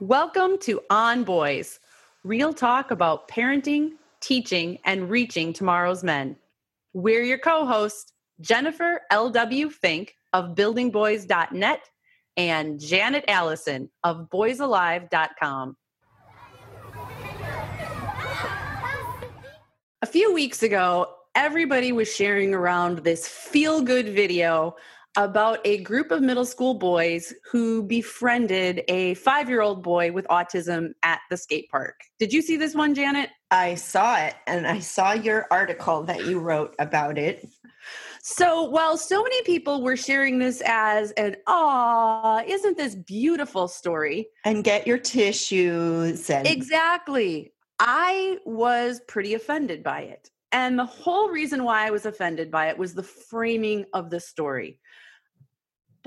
Welcome to On Boys, real talk about parenting, teaching, and reaching tomorrow's men. We're your co hosts, Jennifer L.W. Fink of buildingboys.net and Janet Allison of boysalive.com. A few weeks ago, everybody was sharing around this feel good video about a group of middle school boys who befriended a five year old boy with autism at the skate park. Did you see this one, Janet? I saw it and I saw your article that you wrote about it. So, while so many people were sharing this as an, ah, isn't this beautiful story? And get your tissues and Exactly. I was pretty offended by it. And the whole reason why I was offended by it was the framing of the story.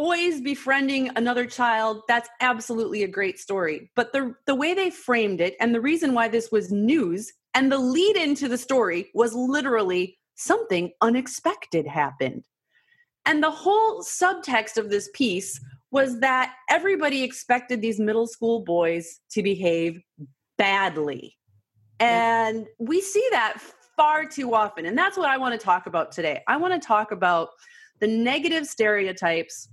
Boys befriending another child, that's absolutely a great story. But the, the way they framed it, and the reason why this was news, and the lead into the story was literally something unexpected happened. And the whole subtext of this piece was that everybody expected these middle school boys to behave badly. And we see that far too often. And that's what I want to talk about today. I want to talk about the negative stereotypes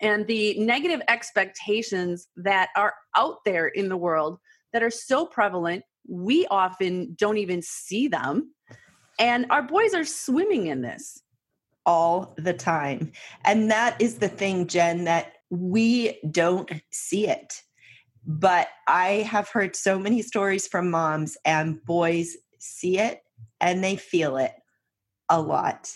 and the negative expectations that are out there in the world that are so prevalent. We often don't even see them. And our boys are swimming in this. all the time. And that is the thing, Jen, that we don't see it. But I have heard so many stories from moms, and boys see it and they feel it a lot.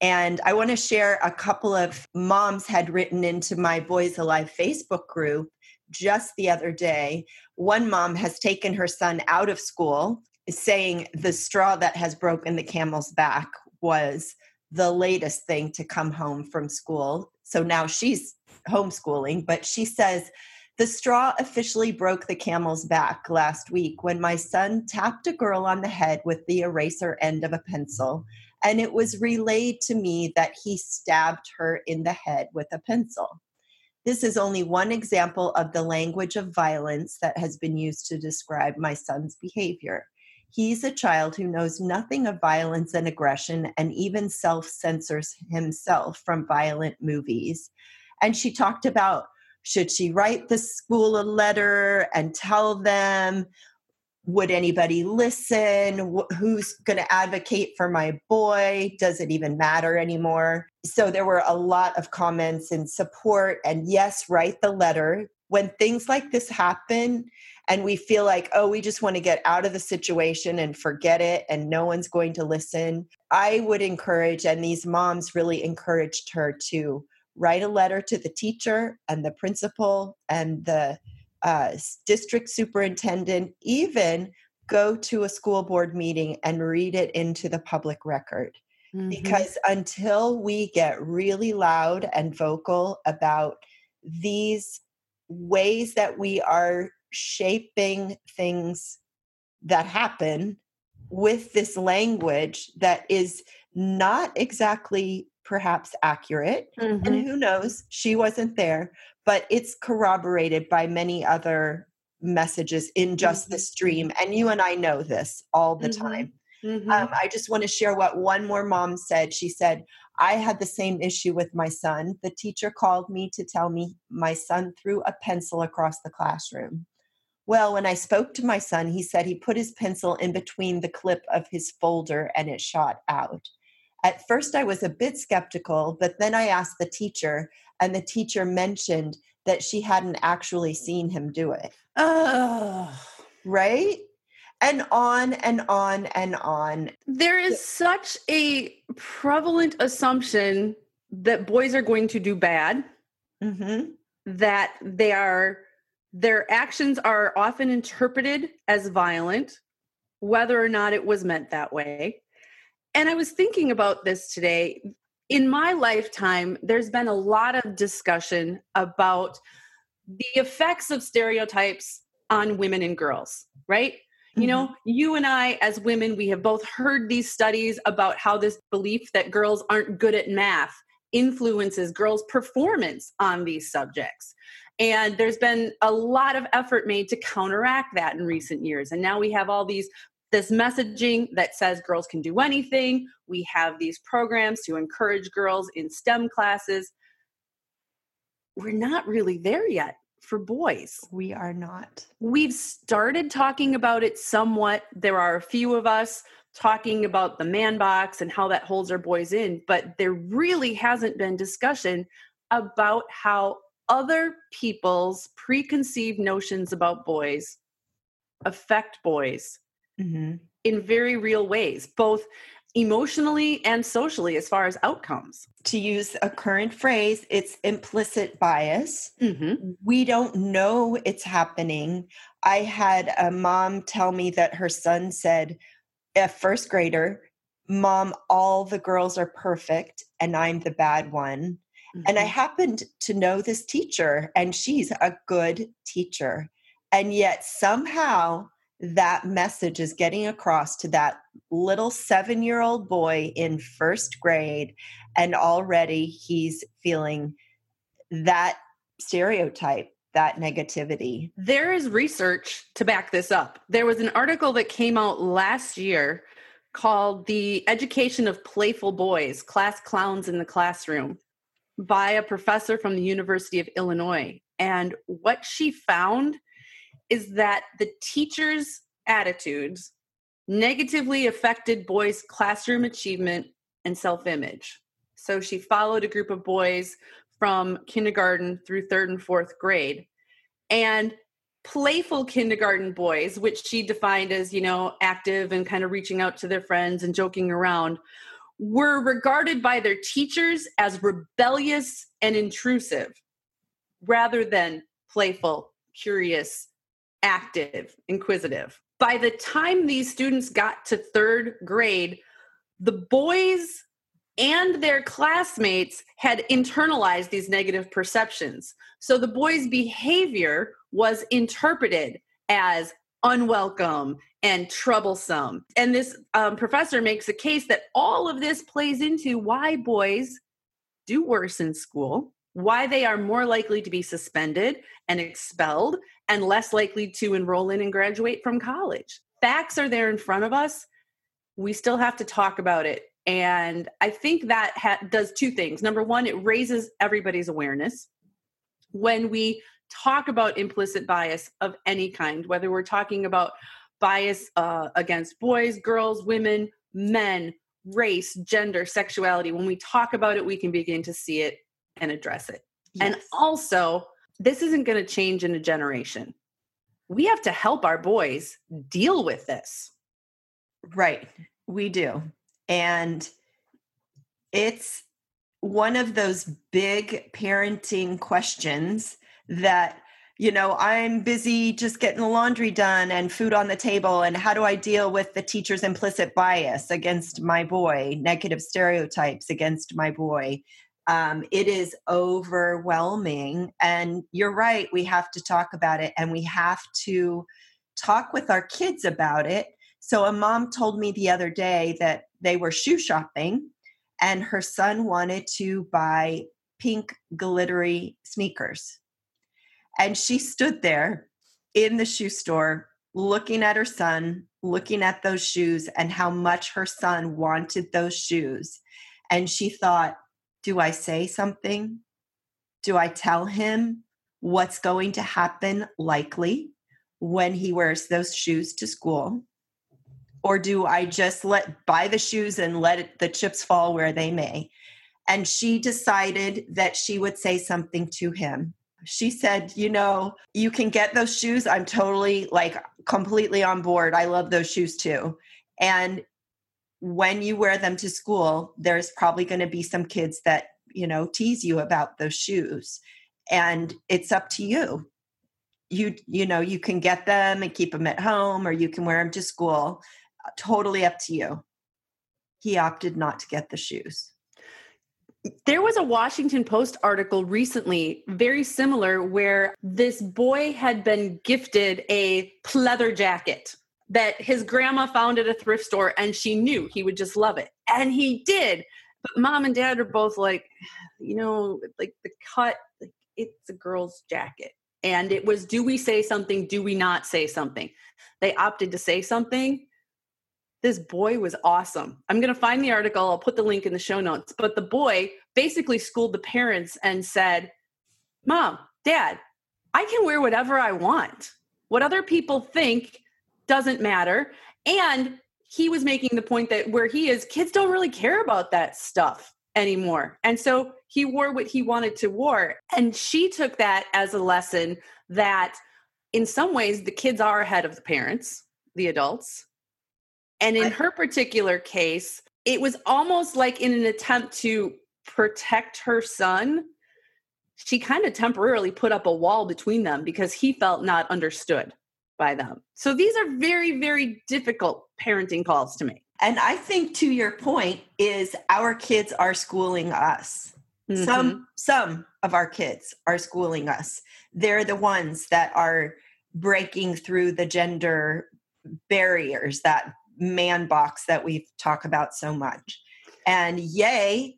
And I want to share a couple of moms had written into my Boys Alive Facebook group just the other day. One mom has taken her son out of school, saying the straw that has broken the camel's back was the latest thing to come home from school. So now she's homeschooling, but she says, the straw officially broke the camel's back last week when my son tapped a girl on the head with the eraser end of a pencil, and it was relayed to me that he stabbed her in the head with a pencil. This is only one example of the language of violence that has been used to describe my son's behavior. He's a child who knows nothing of violence and aggression and even self censors himself from violent movies. And she talked about should she write the school a letter and tell them? Would anybody listen? Wh- Who's going to advocate for my boy? Does it even matter anymore? So there were a lot of comments in support. And yes, write the letter. When things like this happen, and we feel like, oh, we just want to get out of the situation and forget it, and no one's going to listen. I would encourage, and these moms really encouraged her to write a letter to the teacher and the principal and the uh, district superintendent, even go to a school board meeting and read it into the public record. Because until we get really loud and vocal about these ways that we are shaping things that happen with this language that is not exactly perhaps accurate Mhm. and who knows she wasn't there but it's corroborated by many other messages in just the Mhm. stream and you and i know this all the Mhm. time Mhm. um, i just want to share what one more mom said she said i had the same issue with my son the teacher called me to tell me my son threw a pencil across the classroom well when i spoke to my son he said he put his pencil in between the clip of his folder and it shot out at first, I was a bit skeptical, but then I asked the teacher, and the teacher mentioned that she hadn't actually seen him do it. Ugh. Right? And on and on and on. There is such a prevalent assumption that boys are going to do bad hmm that they are their actions are often interpreted as violent whether or not it was meant that way and i was thinking about this today. In my lifetime there's been a lot of discussion about the effects of stereotypes on women and girls right? You know mm-hmm. you and i as women we have both heard these studies about how this belief that girls aren't good at math influences girls performance on these subjects. And there's been a lot of effort made to counteract that in recent years. And now we have all these this messaging that says girls can do anything we have these programs to encourage girls in stem classes we're not really there yet for boys. We are not. We've started talking about it somewhat. There are a few of us talking about the man box and how that holds our boys in, but there really hasn't been discussion about how other people's preconceived notions about boys affect boys mm-hmm. in very real ways, both emotionally and socially as far as outcomes. To use a current phrase, it's implicit bias. Mm-hmm. We don't know it's happening. I had a mom tell me that her son said, a first grader, Mom, all the girls are perfect and I'm the bad one. Mm-hmm. And I mm-hmm. happened to know this teacher, and she's a good teacher. And yet, somehow, that message is getting across to that little seven year old boy in first grade, and already he's feeling that stereotype, that negativity. There is research to back this up. There was an article that came out last year called The Education of Playful Boys Class Clowns in the Classroom by a professor from the University of Illinois. And what she found is that the teachers' attitudes negatively affected boys' classroom achievement and self image. So she followed a group of boys from kindergarten through third and fourth grade. And playful kindergarten boys, which she defined as, you know, active and kind of reaching out to their friends and joking around, were regarded by their teachers as rebellious and intrusive rather than playful, curious, active, inquisitive. By the time these students got to third grade, the boys and their classmates had internalized these negative perceptions. So the boys' behavior was interpreted as unwelcome and troublesome. And this um, professor makes a case that all of this plays into why boys do worse in school why they are more likely to be suspended and expelled and less likely to enroll in and graduate from college. Facts are there in front of us. We still have to talk about it. And I think that ha- does two things. Number one, it raises everybody's awareness. When we talk about implicit bias of any kind, whether we're talking about bias uh, against boys, girls, women, men, race, gender, sexuality, when we talk about it, we can begin to see it and address it. Yes. And also, this isn't going to change in a generation. We have to help our boys deal with this. Right. We do. And it's one of those big parenting questions that you know, I'm busy just getting the laundry done and food on the table. And how do I deal with the teacher's implicit bias against my boy, negative stereotypes against my boy? Um, it is overwhelming. And you're right, we have to talk about it and we have to talk with our kids about it. So, a mom told me the other day that they were shoe shopping and her son wanted to buy pink glittery sneakers. And she stood there in the shoe store looking at her son, looking at those shoes and how much her son wanted those shoes. And she thought, do I say something? Do I tell him what's going to happen likely when he wears those shoes to school? Or do I just let buy the shoes and let it, the chips fall where they may? And she decided that she would say something to him. She said, You know, you can get those shoes. I'm totally like completely on board. I love those shoes too. And when you wear them to school, there's probably going to be some kids that, you know, tease you about those shoes. and it's up to you. You you know you can get them and keep them at home or you can wear them to school uh, totally up to you. He opted not to get the shoes. There was a Washington Post article recently, very similar, where this boy had been gifted a pleather jacket that his grandma found at a thrift store and she knew he would just love it. And he did. But mom and dad are both like, you know, like the cut, like it's a girl's jacket. And it was do we say something? Do we not say something? They opted to say something. This boy was awesome. I'm going to find the article. I'll put the link in the show notes. But the boy basically schooled the parents and said, Mom, Dad, I can wear whatever I want. What other people think doesn't matter. And he was making the point that where he is, kids don't really care about that stuff anymore. And so he wore what he wanted to wear. And she took that as a lesson that in some ways the kids are ahead of the parents, the adults. And in her particular case, it was almost like in an attempt to protect her son, she kind of temporarily put up a wall between them because he felt not understood by them. So these are very, very difficult parenting calls to make. And I think to your point is our kids are schooling us. Mm-hmm. Some some of our kids are schooling us. They're the ones that are breaking through the gender barriers, that man box that we talk about so much. And yay,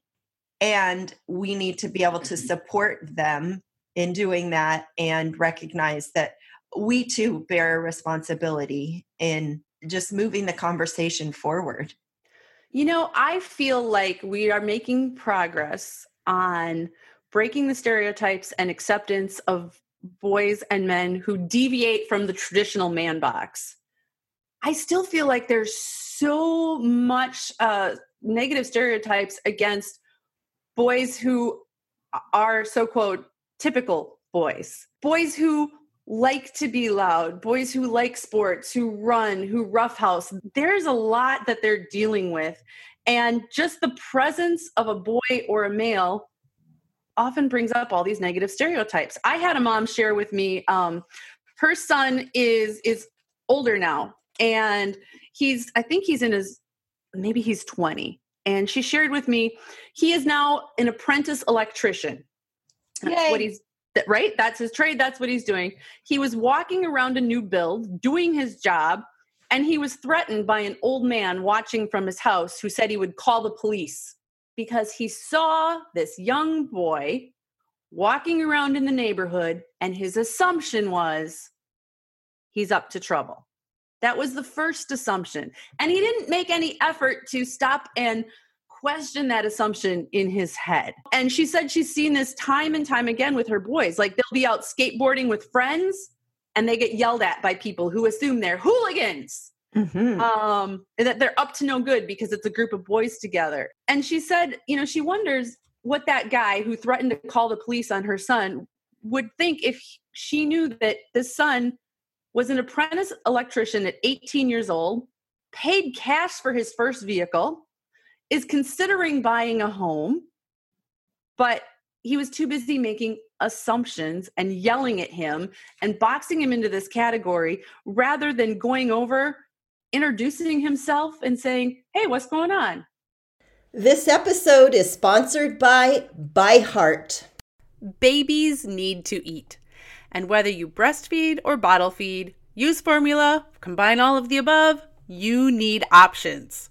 and we need to be able to mm-hmm. support them in doing that and recognize that we too bear responsibility in just moving the conversation forward. You know, I feel like we are making progress on breaking the stereotypes and acceptance of boys and men who deviate from the traditional man box. I still feel like there's so much uh, negative stereotypes against boys who are so quote typical boys, boys who like to be loud, boys who like sports, who run, who roughhouse. There's a lot that they're dealing with. And just the presence of a boy or a male often brings up all these negative stereotypes. I had a mom share with me um, her son is is older now and he's I think he's in his maybe he's 20 and she shared with me he is now an apprentice electrician. That's Yay. what he's right? That's his trade. That's what he's doing. He was walking around a new build, doing his job, and he was threatened by an old man watching from his house who said he would call the police because he saw this young boy walking around in the neighborhood, and his assumption was he's up to trouble. That was the first assumption. And he didn't make any effort to stop and question that assumption in his head. And she said she's seen this time and time again with her boys. Like they'll be out skateboarding with friends and they get yelled at by people who assume they're hooligans. Mm-hmm. Um, that they're up to no good because it's a group of boys together. And she said, you know, she wonders what that guy who threatened to call the police on her son would think if she knew that the son was an apprentice electrician at 18 years old, paid cash for his first vehicle, is considering buying a home, but he was too busy making assumptions and yelling at him and boxing him into this category rather than going over, introducing himself and saying, Hey, what's going on? This episode is sponsored by ByHeart. Babies need to eat. And whether you breastfeed or bottle feed, use formula, combine all of the above, you need options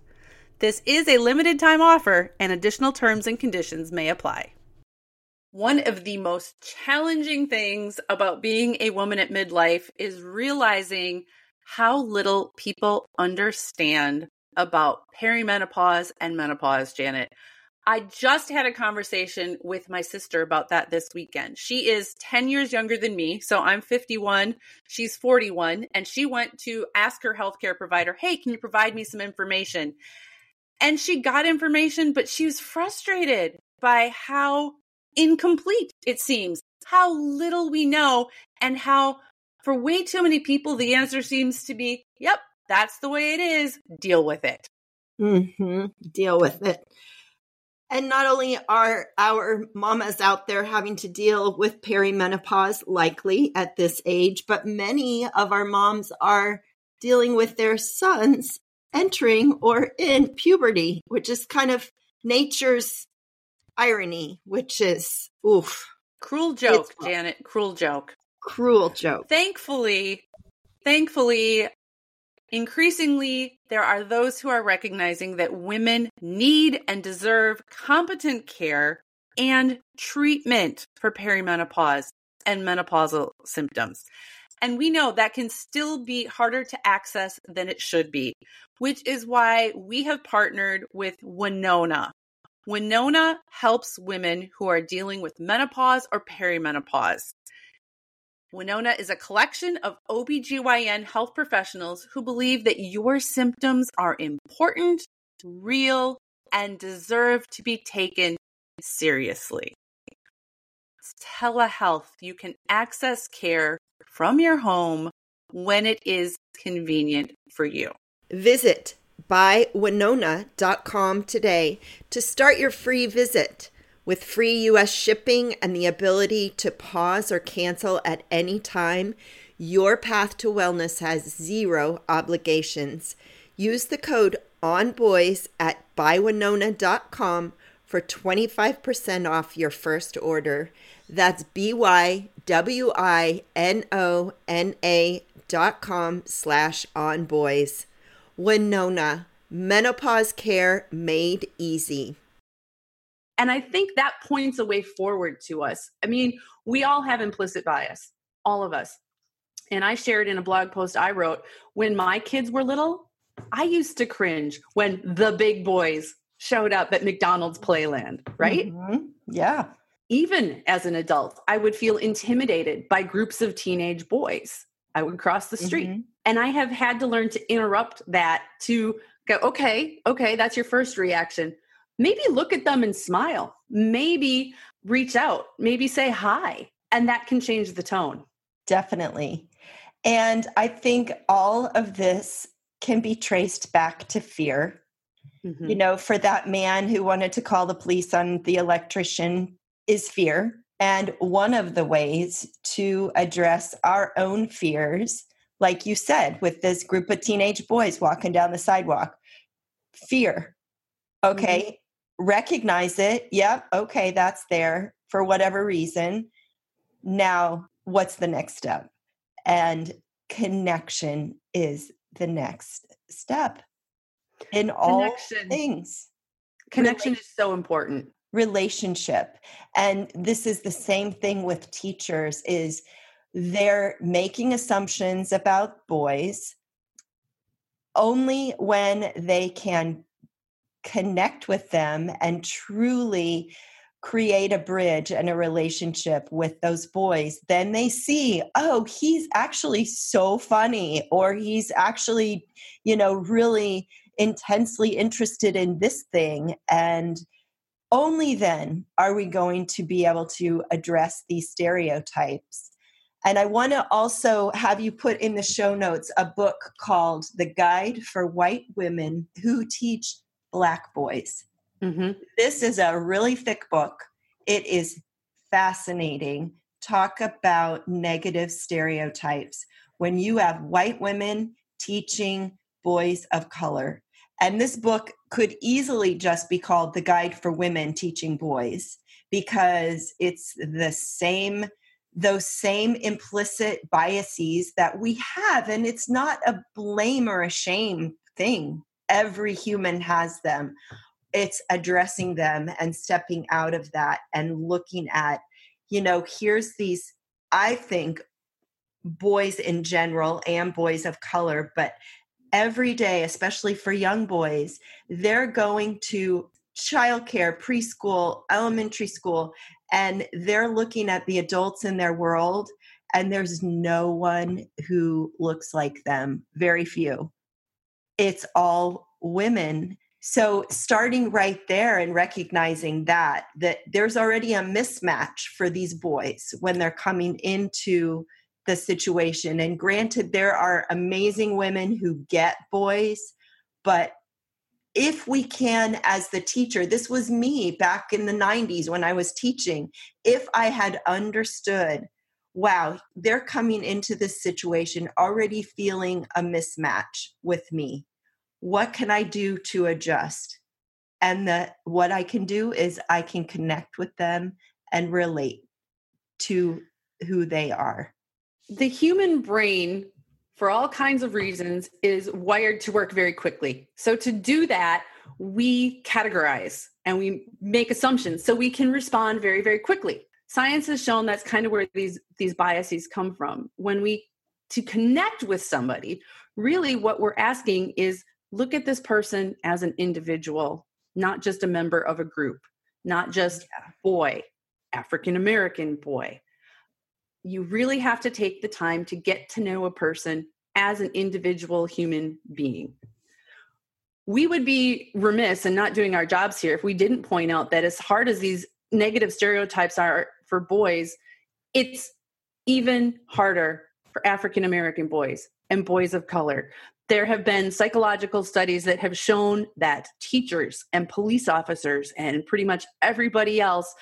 This is a limited time offer, and additional terms and conditions may apply. One of the most challenging things about being a woman at midlife is realizing how little people understand about perimenopause and menopause, Janet. I just had a conversation with my sister about that this weekend. She is 10 years younger than me. So I'm 51, she's 41, and she went to ask her healthcare provider, Hey, can you provide me some information? And she got information, but she was frustrated by how incomplete it seems, how little we know, and how for way too many people, the answer seems to be, Yep, that's the way it is. Deal with it. Mm-hmm. Deal with it. And not only are our mamas out there having to deal with perimenopause, likely at this age, but many of our moms are dealing with their sons entering or in puberty, which is kind of nature's irony, which is oof. Cruel joke, Janet. Cruel joke. Cruel joke. Thankfully, thankfully, Increasingly, there are those who are recognizing that women need and deserve competent care and treatment for perimenopause and menopausal symptoms. And we know that can still be harder to access than it should be, which is why we have partnered with Winona. Winona helps women who are dealing with menopause or perimenopause. Winona is a collection of OBGYN health professionals who believe that your symptoms are important, real, and deserve to be taken seriously. It's telehealth. You can access care from your home when it is convenient for you. Visit bywinona.com today to start your free visit. With free US shipping and the ability to pause or cancel at any time, your path to wellness has zero obligations. Use the code ONBOYS at bywinona.com for 25% off your first order. That's B-Y-W-I-N-O-N-A dot com slash on boys. Winona, menopause care made easy. And I think that points a way forward to us. I mean, we all have implicit bias, all of us. And I shared in a blog post I wrote when my kids were little, I used to cringe when the big boys showed up at McDonald's Playland, right? Mm-hmm. Yeah. Even as an adult, I would feel intimidated by groups of teenage boys. I would cross the street. Mm-hmm. And I have had to learn to interrupt that to go, okay, okay, that's your first reaction maybe look at them and smile. Maybe reach out, maybe say hi, and that can change the tone. Definitely. And I think all of this can be traced back to fear. Mm-hmm. You know, for that man who wanted to call the police on the electrician is fear. And one of the ways to address our own fears, like you said, with this group of teenage boys walking down the sidewalk, fear. Okay. Mm-hmm recognize it. Yep. Okay. That's there for whatever reason. Now, what's the next step? And connection is the next step in all connection. things. Connection is so important. Relationship. And this is the same thing with teachers is they're making assumptions about boys only when they can connect with them and truly create a bridge and a relationship with those boys, then they see, oh, he's actually so funny, or he's actually, you know, really intensely interested in this thing. And only then are we going to be able to address these stereotypes. And I want to also have you put in the show notes a book called The Guide for White Women Who Teach Black Boys. Mm-hmm. This is a really thick book. It is fascinating. Talk about negative stereotypes. When you have white women teaching boys of color, and this book could easily just be called The Guide for Women Teaching Boys because it's the same those same implicit biases that we have. And it's not a blame or a shame thing. Every human has them. It's addressing them and stepping out of that and looking at, you know, here's these, I think, boys in general and boys of color, but every day, especially for young boys, they're going to childcare, preschool, elementary school, and they're looking at the adults in their world, and there's no one who looks like them, very few. It's all women. So starting right there and recognizing that that there's already a mismatch for these boys when they're coming into the situation. And granted, there are amazing women who get boys, but if we can, as the teacher, this was me back in the 90s when I was teaching, if I had understood, wow, they're coming into this situation already feeling a mismatch with me. What can I do to adjust? And that what I can do is I can connect with them and relate to who they are the human brain for all kinds of reasons is wired to work very quickly. So to do that we categorize and we make assumptions so we can respond very very quickly. Science has shown that's kind of where these these biases come from. When we to connect with somebody really what we're asking is look at this person as an individual not just a member of a group not just boy african american boy you really have to take the time to get to know a person as an individual human being. We would be remiss in not doing our jobs here if we didn't point out that as hard as these negative stereotypes are for boys, it's even harder for African American boys and boys of color. There have been psychological studies that have shown that teachers and police officers and pretty much everybody else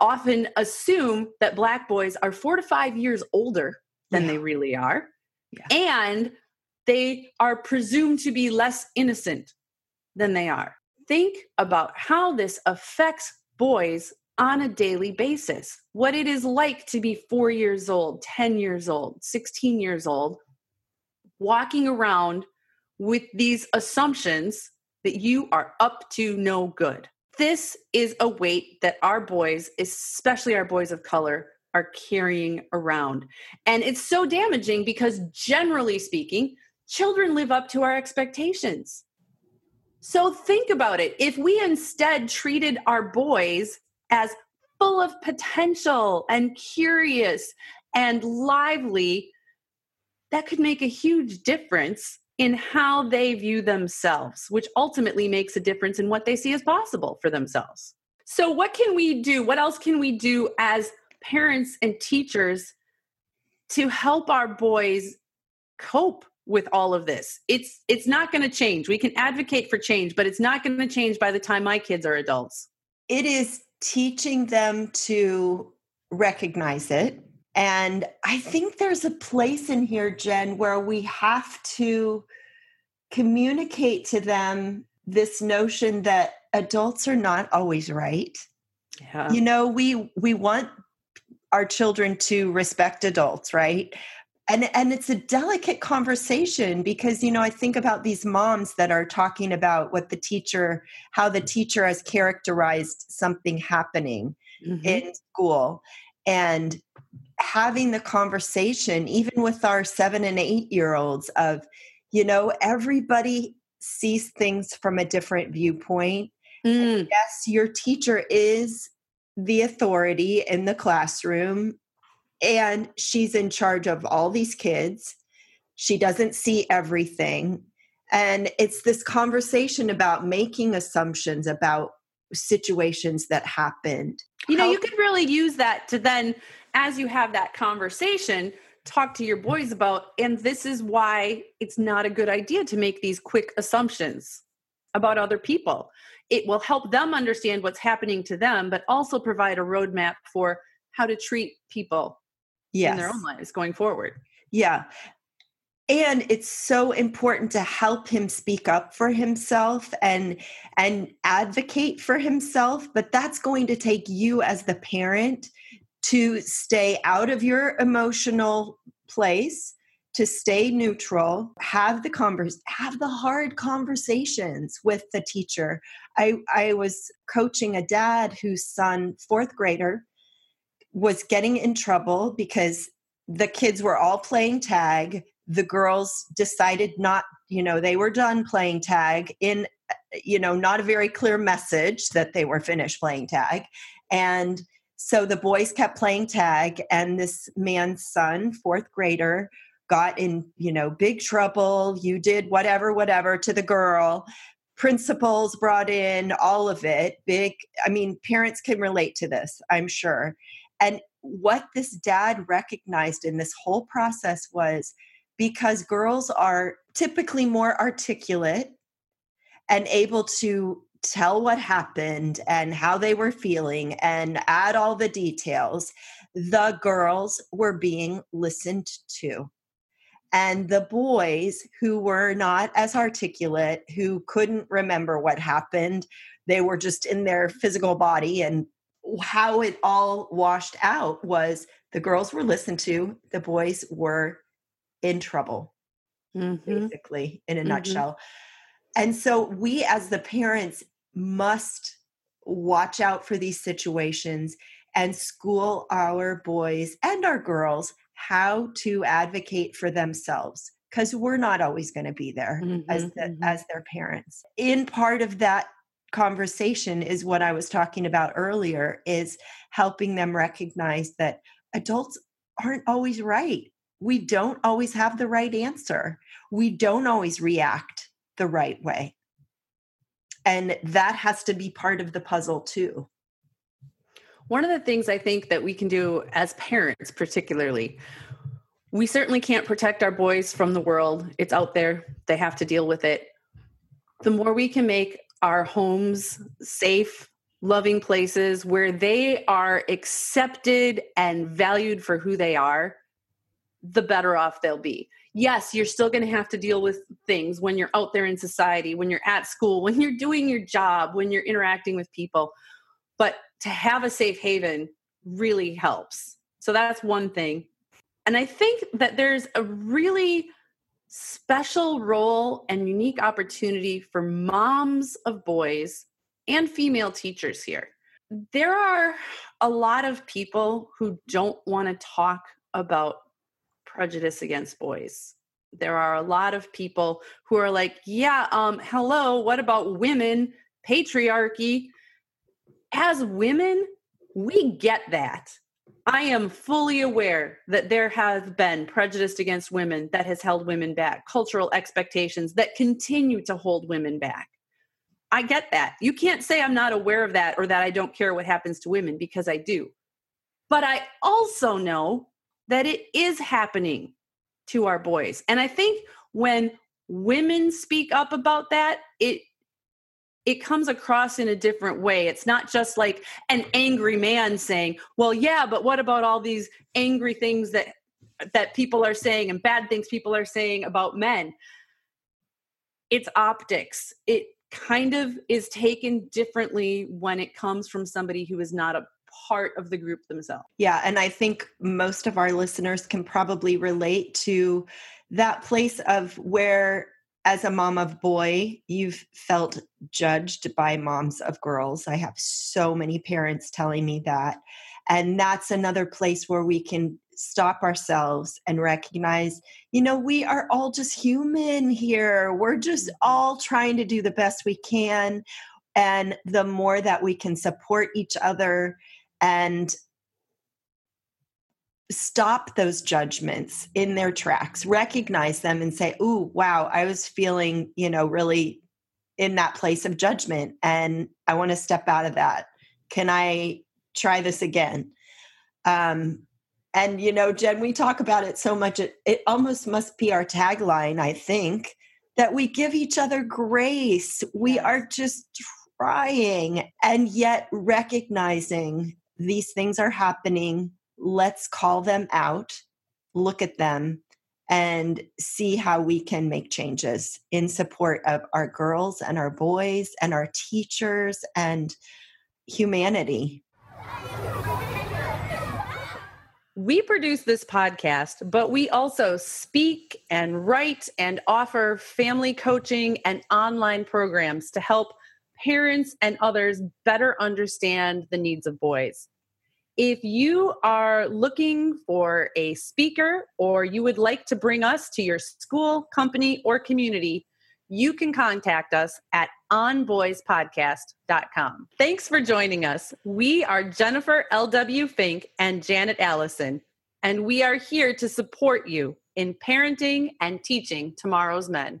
often assume that black boys are four to five years older than yeah. they really are. Yeah. And they are presumed to be less innocent than they are. Think about how this affects boys on a daily basis. What it is like to be four years old, 10 years old, 16 years old, walking around with these assumptions that you are up to no good this is a weight that our boys, especially our boys of color, are carrying around. And it's so damaging because, generally speaking, children live up to our expectations. So think about it. If we instead treated our boys as full of potential and curious and lively, that could make a huge difference in how they view themselves, which ultimately makes a difference in what they see as possible for themselves. So, what can we do? What else can we do as parents and teachers to help our boys cope with all of this? It's it's not going to change. We can advocate for change, but it's not going to change by the time my kids are adults. It is teaching them to recognize it and I think there's a place in here, Jen, where we have to communicate to them this notion that adults are not always right. Yeah. You know, we we want our children to respect adults, right? And and it's a delicate conversation because you know, I think about these moms that are talking about what the teacher how the teacher has characterized something happening mm-hmm. in school. And having the conversation, even with our seven and eight year olds, of, you know, everybody sees things from a different viewpoint. Mm. Yes, your teacher is the authority in the classroom, and she's in charge of all these kids. She doesn't see everything. And it's this conversation about making assumptions about situations that happened. You know, How- you could really use that to then as you have that conversation, talk to your boys about, and this is why it's not a good idea to make these quick assumptions about other people. It will help them understand what's happening to them, but also provide a roadmap for how to treat people yes. in their own lives going forward. Yeah. And it's so important to help him speak up for himself and and advocate for himself, but that's going to take you as the parent to stay out of your emotional place to stay neutral have the converse have the hard conversations with the teacher. I i was coaching a dad whose son fourth grader was getting in trouble because the kids were all playing tag. The girls decided not you know they were done playing tag in you know not a very clear message that they were finished playing tag. And so the boys kept playing tag and this man's son fourth grader got in you know big trouble. You did whatever whatever to the girl. Principals brought in all of it. Big i mean parents can relate to this i'm sure. And what this dad recognized in this whole process was because girls are typically more articulate and able to tell what happened and how they were feeling and add all the details, the girls were being listened to. And the boys who were not as articulate, who couldn't remember what happened, they were just in their physical body. And how it all washed out was the girls were listened to, the boys were in trouble, mm-hmm. basically, in a mm-hmm. nutshell. And so we, as the parents, must watch out for these situations and school our boys and our girls how to advocate for themselves because we're not always going to be there mm-hmm, as the, mm-hmm. as their parents. In part of that conversation is what I was talking about earlier is helping them recognize that adults aren't always right. We don't always have the right answer. We don't always react the right way. And that has to be part of the puzzle too. One of the things I think that we can do as parents, particularly, we certainly can't protect our boys from the world. It's out there, they have to deal with it. The more we can make our homes safe, loving places where they are accepted and valued for who they are, the better off they'll be. Yes, you're still going to have to deal with things when you're out there in society, when you're at school, when you're doing your job, when you're interacting with people. But to have a safe haven really helps. So that's one thing. And I think that there's a really special role and unique opportunity for moms of boys and female teachers here. There are a lot of people who don't want to talk about prejudice against boys. There are a lot of people who are like, yeah, um, hello, what about women? Patriarchy. As women, we get that. I am fully aware that there has been prejudice against women that has held women back, cultural expectations that continue to hold women back. I get that. You can't say I'm not aware of that or that I don't care what happens to women because I do. But I also know that it is happening to our boys. And I think when women speak up about that, it it comes across in a different way. It's not just like an angry man saying, "Well, yeah, but what about all these angry things that that people are saying and bad things people are saying about men?" It's optics. It kind of is taken differently when it comes from somebody who is not a part of the group themselves. Yeah, and I think most of our listeners can probably relate to that place of where as a mom of boy, you've felt judged by moms of girls. I have so many parents telling me that. And that's another place where we can stop ourselves and recognize, you know, we are all just human here. We're just mm-hmm. all trying to do the best we can. And the more that we can support each other and stop those judgments in their tracks recognize them and say oh wow i was feeling you know really in that place of judgment and i want to step out of that. Can i try this again? Um and you know jen we talk about it so much it, it almost must be our tagline i think that we give each other grace. We are just trying and yet recognizing these things are happening let's call them out, look at them, and see how we can make changes in support of our girls and our boys and our teachers and humanity. We produce this podcast, but we also speak and write and offer family coaching and online programs to help parents and others better understand the needs of boys. If you are looking for a speaker or you would like to bring us to your school, company, or community, you can contact us at onboyspodcast.com. Thanks for joining us. We are Jennifer L.W. Fink and Janet Allison, and we are here to support you in parenting and teaching tomorrow's men.